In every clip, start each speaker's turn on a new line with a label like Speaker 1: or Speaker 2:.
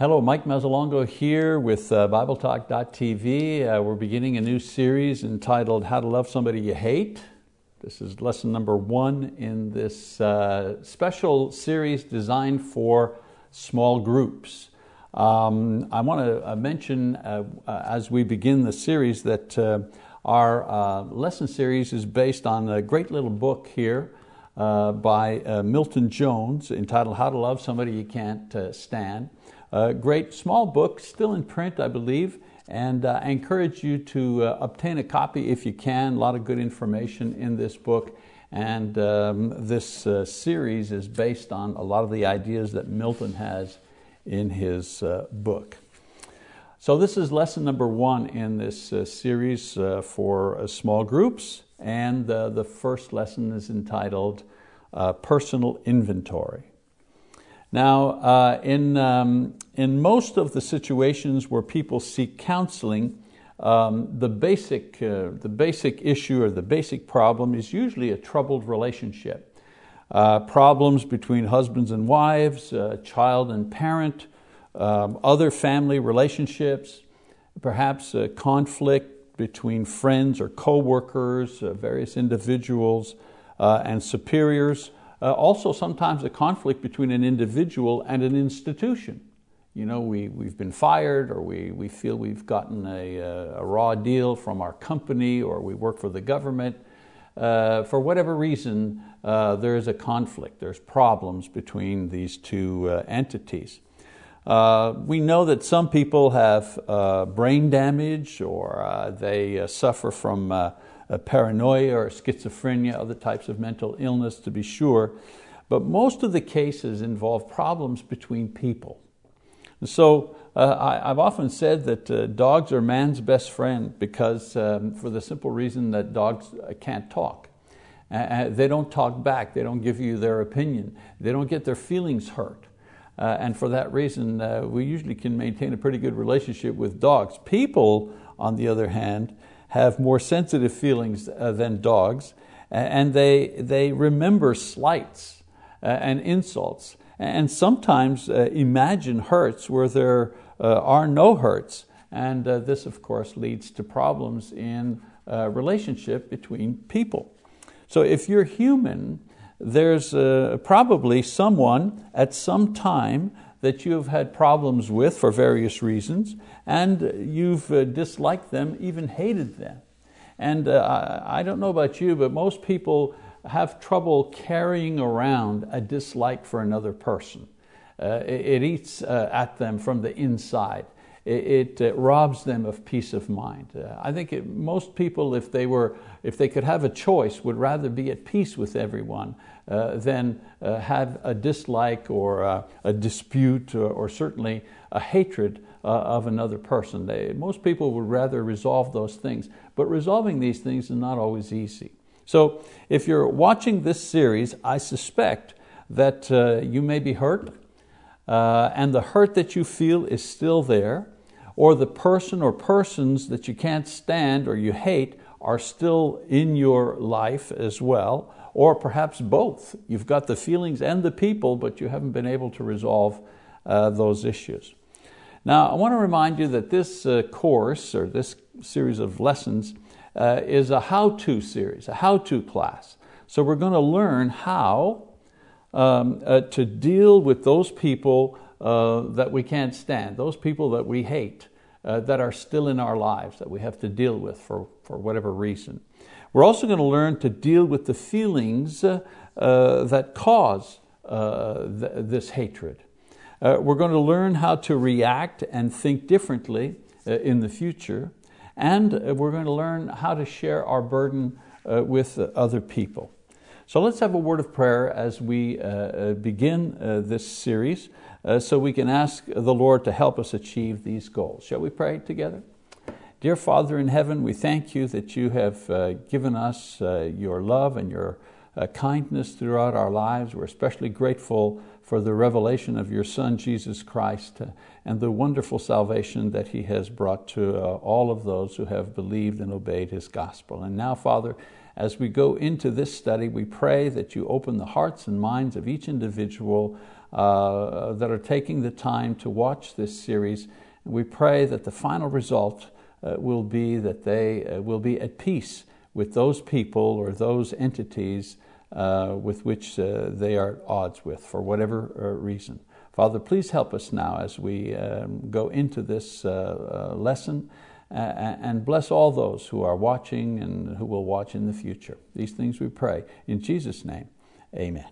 Speaker 1: Hello, Mike Mazzalongo here with uh, BibleTalk.tv. Uh, we're beginning a new series entitled How to Love Somebody You Hate. This is lesson number one in this uh, special series designed for small groups. Um, I want to uh, mention uh, uh, as we begin the series that our lesson series is based on a great little book here by Milton Jones entitled How to Love Somebody You Can't Stand. A great small book, still in print, I believe, and uh, I encourage you to uh, obtain a copy if you can. A lot of good information in this book. And um, this uh, series is based on a lot of the ideas that Milton has in his uh, book. So this is lesson number one in this uh, series uh, for small groups. And the first lesson is entitled Personal Inventory. Now, uh, in, um, in most of the situations where people seek counseling, um, the, basic, uh, the basic issue or the basic problem is usually a troubled relationship. Uh, problems between husbands and wives, uh, child and parent, um, other family relationships, perhaps a conflict between friends or co-workers, uh, various individuals uh, and superiors, uh, also sometimes a conflict between an individual and an institution. You know, we, we've been fired or we, we feel we've gotten a, a raw deal from our company or we work for the government. Uh, for whatever reason, uh, there is a conflict, there's problems between these two uh, entities. Uh, we know that some people have uh, brain damage or they suffer from paranoia or schizophrenia, other types of mental illness to be sure, but most of the cases involve problems between people. And so uh, I, have often said that uh, dogs are man's best friend because um, for the simple reason that dogs uh, can't talk. Uh, they don't talk back, they don't give you their opinion, they don't get their feelings hurt. Uh, and for that reason, uh, we usually can maintain a pretty good relationship with dogs. People, on the other hand, have more sensitive feelings uh, than dogs, and they, they remember slights uh, and insults, and sometimes uh, imagine hurts where there are no hurts. And this, of course, leads to problems in relationship between people. So if you're human, there's uh, probably someone at some time that you've had problems with for various reasons, and you've uh, disliked them, even hated them. And uh, I don't know about you, but most people have trouble carrying around a dislike for another person. Uh, it, eats at them from the inside. It, it, robs them of peace of mind. Uh, I think it, most people, if they, were, if they could have a choice, would rather be at peace with everyone uh, than uh, have a dislike or a, a dispute or, or, certainly a hatred uh, of another person. They, most people would rather resolve those things, but resolving these things is not always easy. So if you're watching this series, I suspect that uh, you may be hurt, uh, and the hurt that you feel is still there, or the person or persons that you can't stand or you hate are still in your life as well, or perhaps both. You've got the feelings and the people, but you haven't been able to resolve uh, those issues. Now, I want to remind you that this uh, course, or this series of lessons, uh, is a how-to series, a how-to class. So we're going to learn how um, uh, to deal with those people uh, that we can't stand, those people that we hate, uh, that are still in our lives, that we have to deal with for, for whatever reason. We're also going to learn to deal with the feelings uh, that cause uh, th this hatred. Uh, we're going to learn how to react and think differently in the future, and we're going to learn how to share our burden with other people. So let's have a word of prayer as we begin this series so we can ask the Lord to help us achieve these goals. Shall we pray together? Dear Father in heaven, we thank you that you have uh, given us uh, your love and your uh, kindness throughout our lives. We're especially grateful for the revelation of your Son, Jesus Christ, and the wonderful salvation that He has brought to all of those who have believed and obeyed His gospel. And now, Father, as we go into this study, we pray that you open the hearts and minds of each individual uh, that are taking the time to watch this series. And we pray that the final result uh, will be that they uh, will be at peace with those people or those entities uh, with which uh, they are at odds with for whatever uh, reason. Father, please help us now as we um, go into this lesson and bless all those who are watching and who will watch in the future. These things we pray. In Jesus' name, amen.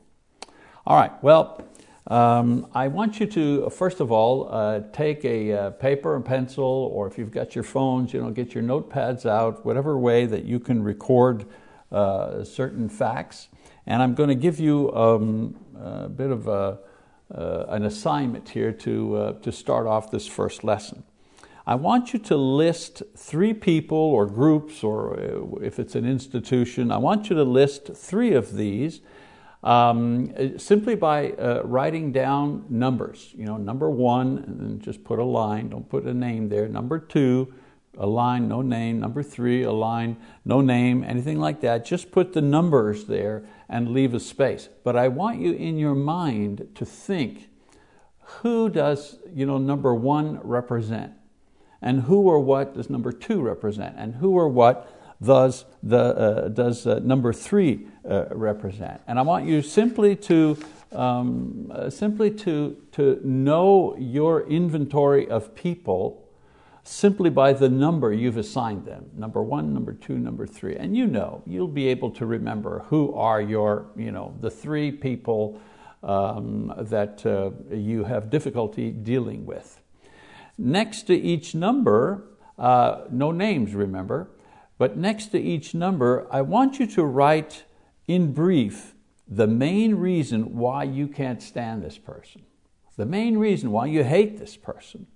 Speaker 1: All right, well, um, I want you to, first of all, uh, take a uh, paper and pencil, or if you've got your phones, you know, get your notepads out, whatever way that you can record uh, certain facts. And I'm going to give you um, a bit of a, uh, an assignment here to, uh, to start off this first lesson. I want you to list three people or groups, or uh, if it's an institution, I want you to list three of these um, simply by uh, writing down numbers. You know, number one, and then just put a line, don't put a name there. Number two, a line, no name. Number three, a line, no name, anything like that. Just put the numbers there and leave a space. But I want you in your mind to think who does you know, number one represent? And who or what does number two represent, and who or what does, the, uh, does uh, number three uh, represent. And I want you simply to, um, uh, simply to, to know your inventory of people simply by the number you've assigned them, number one, number two, number three. And you know, you'll be able to remember who are your, you know, the three people um, that uh, you have difficulty dealing with. Next to each number, uh, no names, remember, but next to each number, I want you to write in brief the main reason why you can't stand this person, the main reason why you hate this person.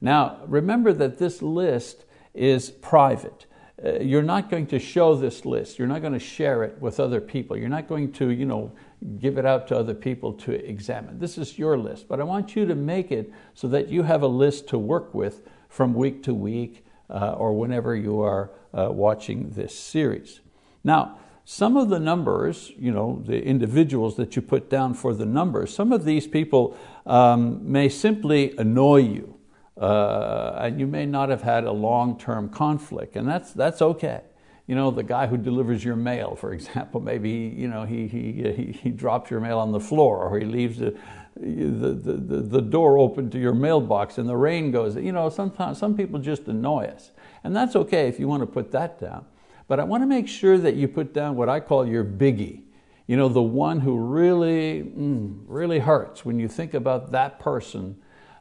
Speaker 1: Now, remember that this list is private. Uh, you're not going to show this list. You're not going to share it with other people. You're not going to you know, give it out to other people to examine. This is your list, but I want you to make it so that you have a list to work with from week to week uh, or whenever you are uh, watching this series. Now, some of the numbers, you know, the individuals that you put down for the numbers, some of these people um, may simply annoy you uh, and you may not have had a long-term conflict, and that's, that's okay. You know, the guy who delivers your mail, for example, maybe you know, he, he, he, he drops your mail on the floor or he leaves the, the, the, the door open to your mailbox and the rain goes. You know, sometimes some people just annoy us. And that's okay if you want to put that down. But I want to make sure that you put down what I call your biggie. You know, the one who really, mm, really hurts when you think about that person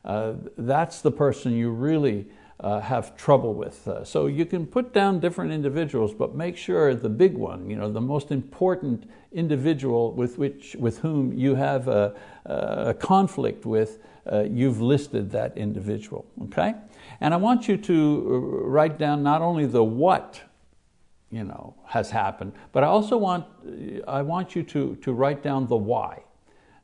Speaker 1: uh, that's the person you really uh, have trouble with. Uh, so you can put down different individuals, but make sure the big one, you know, the most important individual with, which, with whom you have a, a conflict with, uh, you've listed that individual, okay? And I want you to write down not only the what you know, has happened, but I also want, I want you to, to write down the why.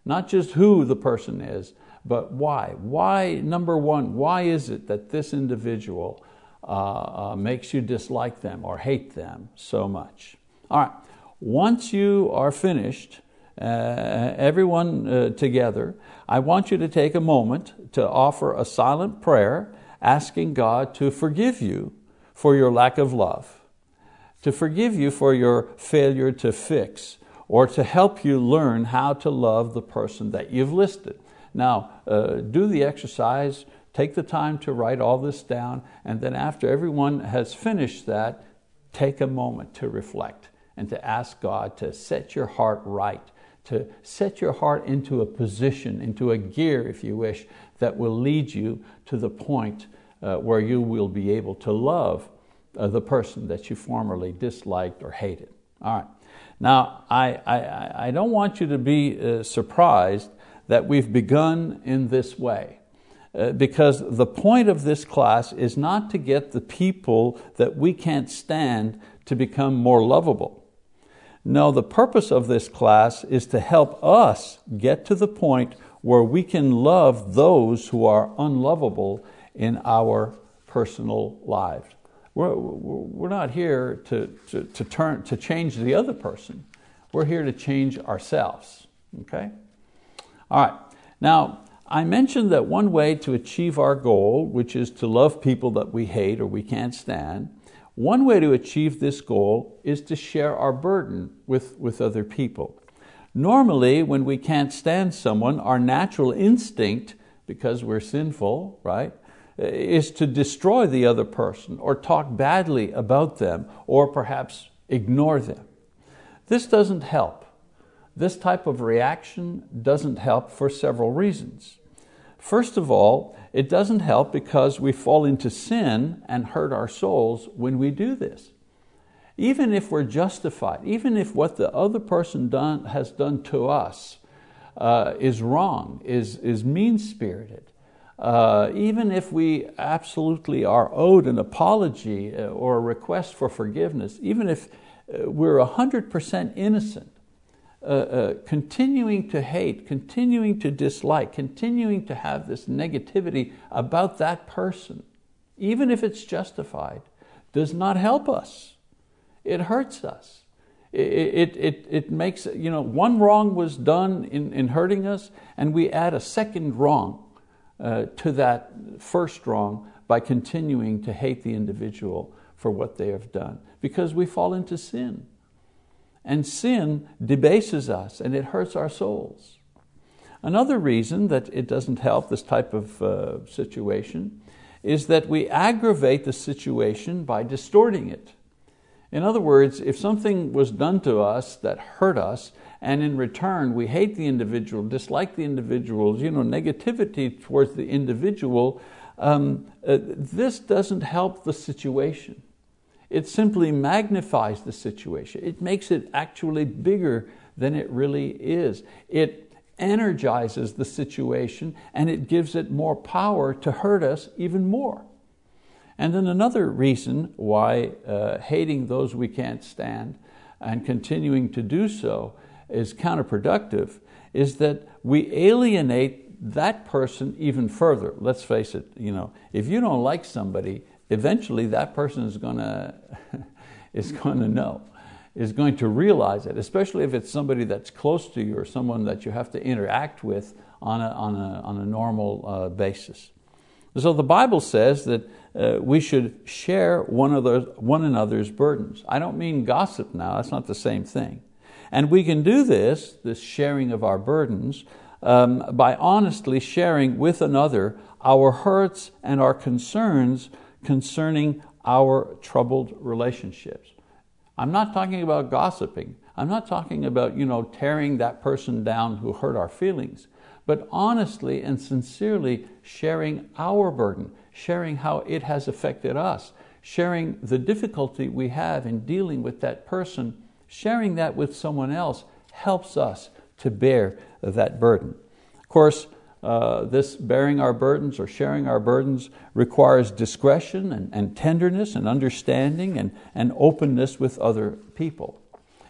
Speaker 1: Not just who the person is, but why? Why, number one, why is it that this individual uh, uh, makes you dislike them or hate them so much? All right, once you are finished, uh, everyone uh, together, I want you to take a moment to offer a silent prayer asking God to forgive you for your lack of love, to forgive you for your failure to fix, or to help you learn how to love the person that you've listed. Now, uh, do the exercise, take the time to write all this down, and then after everyone has finished that, take a moment to reflect and to ask God to set your heart right, to set your heart into a position, into a gear, if you wish, that will lead you to the point uh, where you will be able to love uh, the person that you formerly disliked or hated. All right. Now, I, I, I don't want you to be uh, surprised that we've begun in this way. Uh, because the point of this class is not to get the people that we can't stand to become more lovable. No, the purpose of this class is to help us get to the point where we can love those who are unlovable in our personal lives. We're, we're not here to, to, to, turn, to change the other person. We're here to change ourselves, okay? All right, Now, I mentioned that one way to achieve our goal, which is to love people that we hate or we can't stand, one way to achieve this goal is to share our burden with, with other people. Normally, when we can't stand someone, our natural instinct, because we're sinful, right, is to destroy the other person or talk badly about them or perhaps ignore them. This doesn't help. This type of reaction doesn't help for several reasons. First of all, it doesn't help because we fall into sin and hurt our souls when we do this. Even if we're justified, even if what the other person done, has done to us uh, is wrong, is, is mean spirited, uh, even if we absolutely are owed an apology uh, or a request for forgiveness, even if uh, we're 100% innocent, uh, uh, continuing to hate, continuing to dislike, continuing to have this negativity about that person, even if it's justified, does not help us. It hurts us. It, it, it, it makes, you know, one wrong was done in, in hurting us, and we add a second wrong uh, to that first wrong by continuing to hate the individual for what they have done because we fall into sin. And sin debases us and it hurts our souls. Another reason that it doesn't help this type of uh, situation is that we aggravate the situation by distorting it. In other words, if something was done to us that hurt us, and in return we hate the individual, dislike the individuals, you know, negativity towards the individual, um, uh, this doesn't help the situation. It simply magnifies the situation. It makes it actually bigger than it really is. It energizes the situation and it gives it more power to hurt us even more. And then another reason why uh, hating those we can't stand and continuing to do so is counterproductive is that we alienate that person even further. Let's face it, you know, if you don't like somebody, eventually that person is going to is going to know, is going to realize it, especially if it's somebody that's close to you or someone that you have to interact with on a, on a, on a normal uh, basis. So the Bible says that uh, we should share one, another's, one another's burdens. I don't mean gossip now, that's not the same thing. And we can do this, this sharing of our burdens, um, by honestly sharing with another our hurts and our concerns concerning our troubled relationships. I'm not talking about gossiping. I'm not talking about you know, tearing that person down who hurt our feelings, but honestly and sincerely sharing our burden, sharing how it has affected us, sharing the difficulty we have in dealing with that person sharing that with someone else helps us to bear that burden. Of course, uh, this bearing our burdens or sharing our burdens requires discretion and, and tenderness and understanding and, and openness with other people.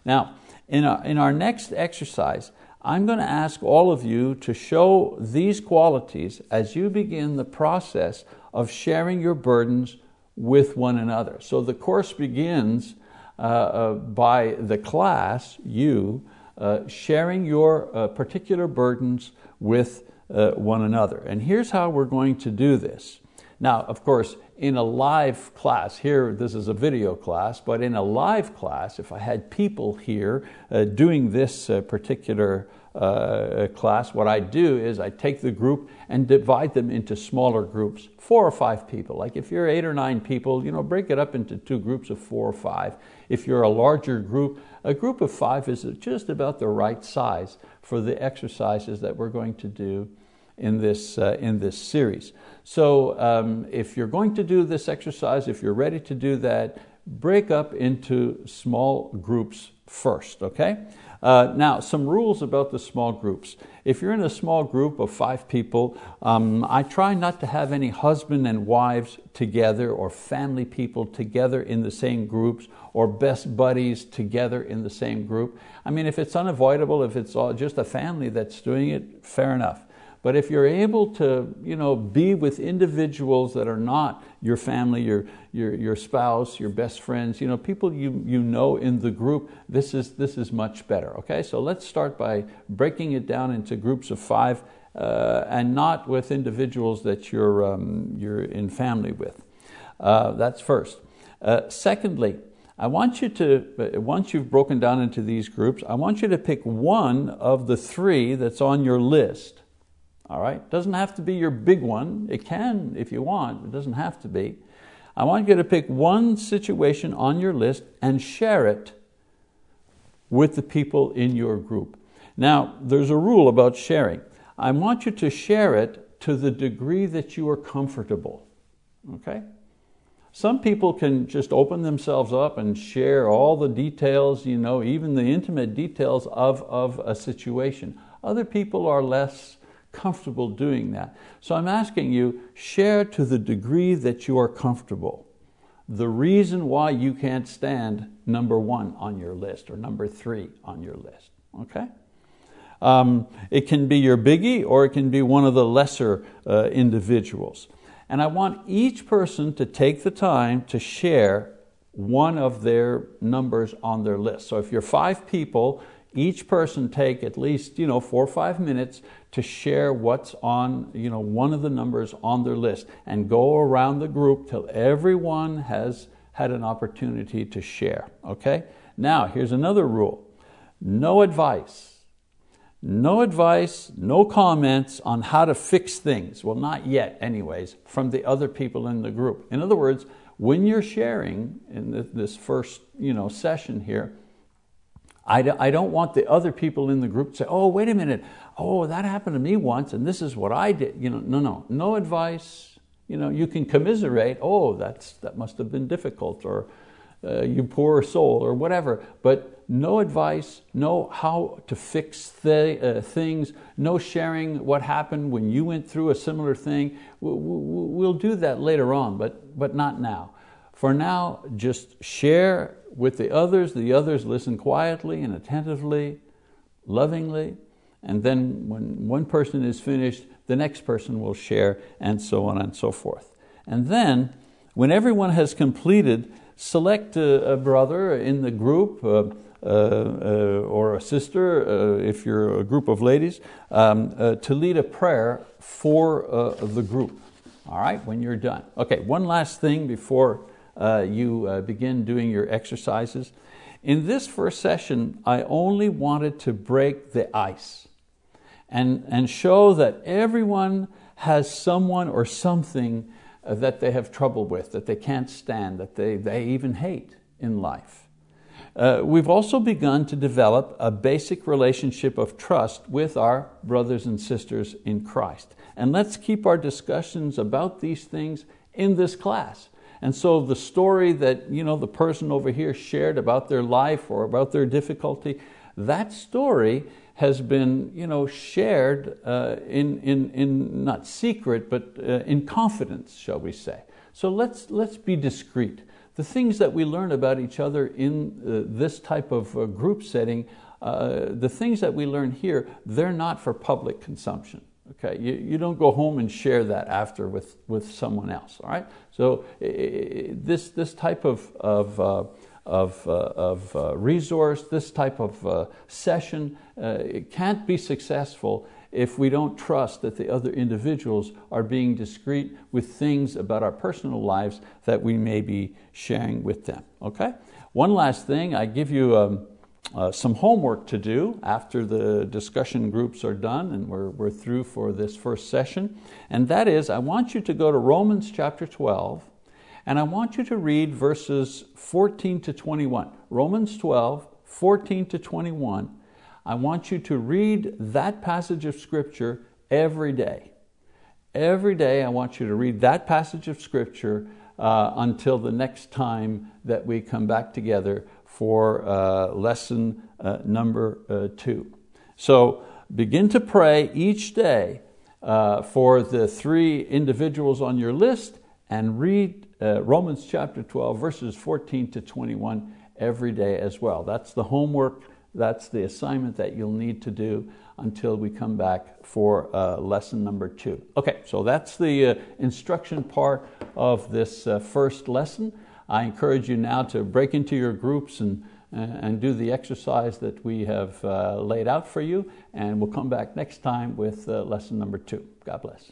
Speaker 1: Now, in our, in our next exercise, I'm going to ask all of you to show these qualities as you begin the process of sharing your burdens with one another. So the course begins uh, uh, by the class, you, uh, sharing your particular burdens with one another. And here's how we're going to do this. Now, of course, in a live class, here this is a video class, but in a live class, if I had people here uh, doing this uh, particular uh, class, what I do is I take the group and divide them into smaller groups, four or five people. Like if you're eight or nine people, you know, break it up into two groups of four or five. If you're a larger group, a group of five is just about the right size for the exercises that we're going to do in this, uh, in this series. So um, if you're going to do this exercise, if you're ready to do that, break up into small groups first, okay? Uh, now, some rules about the small groups. If you're in a small group of five people, um, I try not to have any husband and wives together or family people together in the same groups or best buddies together in the same group. I mean, if it's unavoidable, if it's all just a family that's doing it, fair enough. But if you're able to you know, be with individuals that are not your family, your, your, your spouse, your best friends, you know, people you, you know in the group, this is, this is much better. Okay, so let's start by breaking it down into groups of five uh, and not with individuals that you're, um, you're in family with. Uh, that's first. Uh, secondly, I want you to, once you've broken down into these groups, I want you to pick one of the three that's on your list. All right? Doesn't have to be your big one. It can if you want, it doesn't have to be. I want you to pick one situation on your list and share it with the people in your group. Now, there's a rule about sharing. I want you to share it to the degree that you are comfortable. Okay? Some people can just open themselves up and share all the details, you know, even the intimate details of, of a situation. Other people are less comfortable doing that. So I'm asking you, share to the degree that you are comfortable. The reason why you can't stand number one on your list or number three on your list, okay? Um, it can be your biggie or it can be one of the lesser uh, individuals. And I want each person to take the time to share one of their numbers on their list. So if you're five people, each person take at least you know, four or five minutes to share what's on you know, one of the numbers on their list and go around the group till everyone has had an opportunity to share. Okay? Now, here's another rule no advice. No advice, no comments on how to fix things. Well, not yet, anyways, from the other people in the group. In other words, when you're sharing in this first you know, session here, I don't want the other people in the group to say, oh, wait a minute, oh, that happened to me once and this is what I did. You know, no, no, no advice. You, know, you can commiserate, oh, that's, that must have been difficult, or uh, you poor soul, or whatever, but no advice, no how to fix th uh, things, no sharing what happened when you went through a similar thing. We'll, we'll do that later on, but, but not now. For now, just share with the others, the others listen quietly and attentively, lovingly, and then when one person is finished, the next person will share, and so on and so forth. And then, when everyone has completed, select a, a brother in the group, uh, uh, uh, or a sister, uh, if you're a group of ladies, um, uh, to lead a prayer for uh, the group. All right, when you're done. Okay, one last thing before uh, you uh, begin doing your exercises. In this first session, I only wanted to break the ice and, and show that everyone has someone or something uh, that they have trouble with, that they can't stand, that they, they even hate in life. Uh, we've also begun to develop a basic relationship of trust with our brothers and sisters in Christ. And let's keep our discussions about these things in this class. And so the story that you know, the person over here shared about their life or about their difficulty, that story has been you know, shared uh, in, in, in not secret, but uh, in confidence, shall we say. So let's, let's be discreet. The things that we learn about each other in uh, this type of uh, group setting, uh, the things that we learn here, they're not for public consumption. Okay, you, you don't go home and share that after with, with someone else, all right? So this, this type of, of, uh, of, uh, of uh, resource, this type of uh, session, uh, it can't be successful if we don't trust that the other individuals are being discreet with things about our personal lives that we may be sharing with them, okay? One last thing, I give you um, uh, some homework to do after the discussion groups are done and we're, we're through for this first session. And that is, I want you to go to Romans chapter 12 and I want you to read verses 14 to 21. Romans 12, 14 to 21. I want you to read that passage of Scripture every day. Every day I want you to read that passage of Scripture uh, until the next time that we come back together for uh, lesson uh, number uh, two. So begin to pray each day uh, for the three individuals on your list and read uh, Romans chapter 12, verses 14 to 21 every day as well. That's the homework, that's the assignment that you'll need to do until we come back for uh, lesson number two. Okay, so that's the uh, instruction part of this uh, first lesson. I encourage you now to break into your groups and, and do the exercise that we have uh, laid out for you, and we'll come back next time with uh, lesson number two. God bless.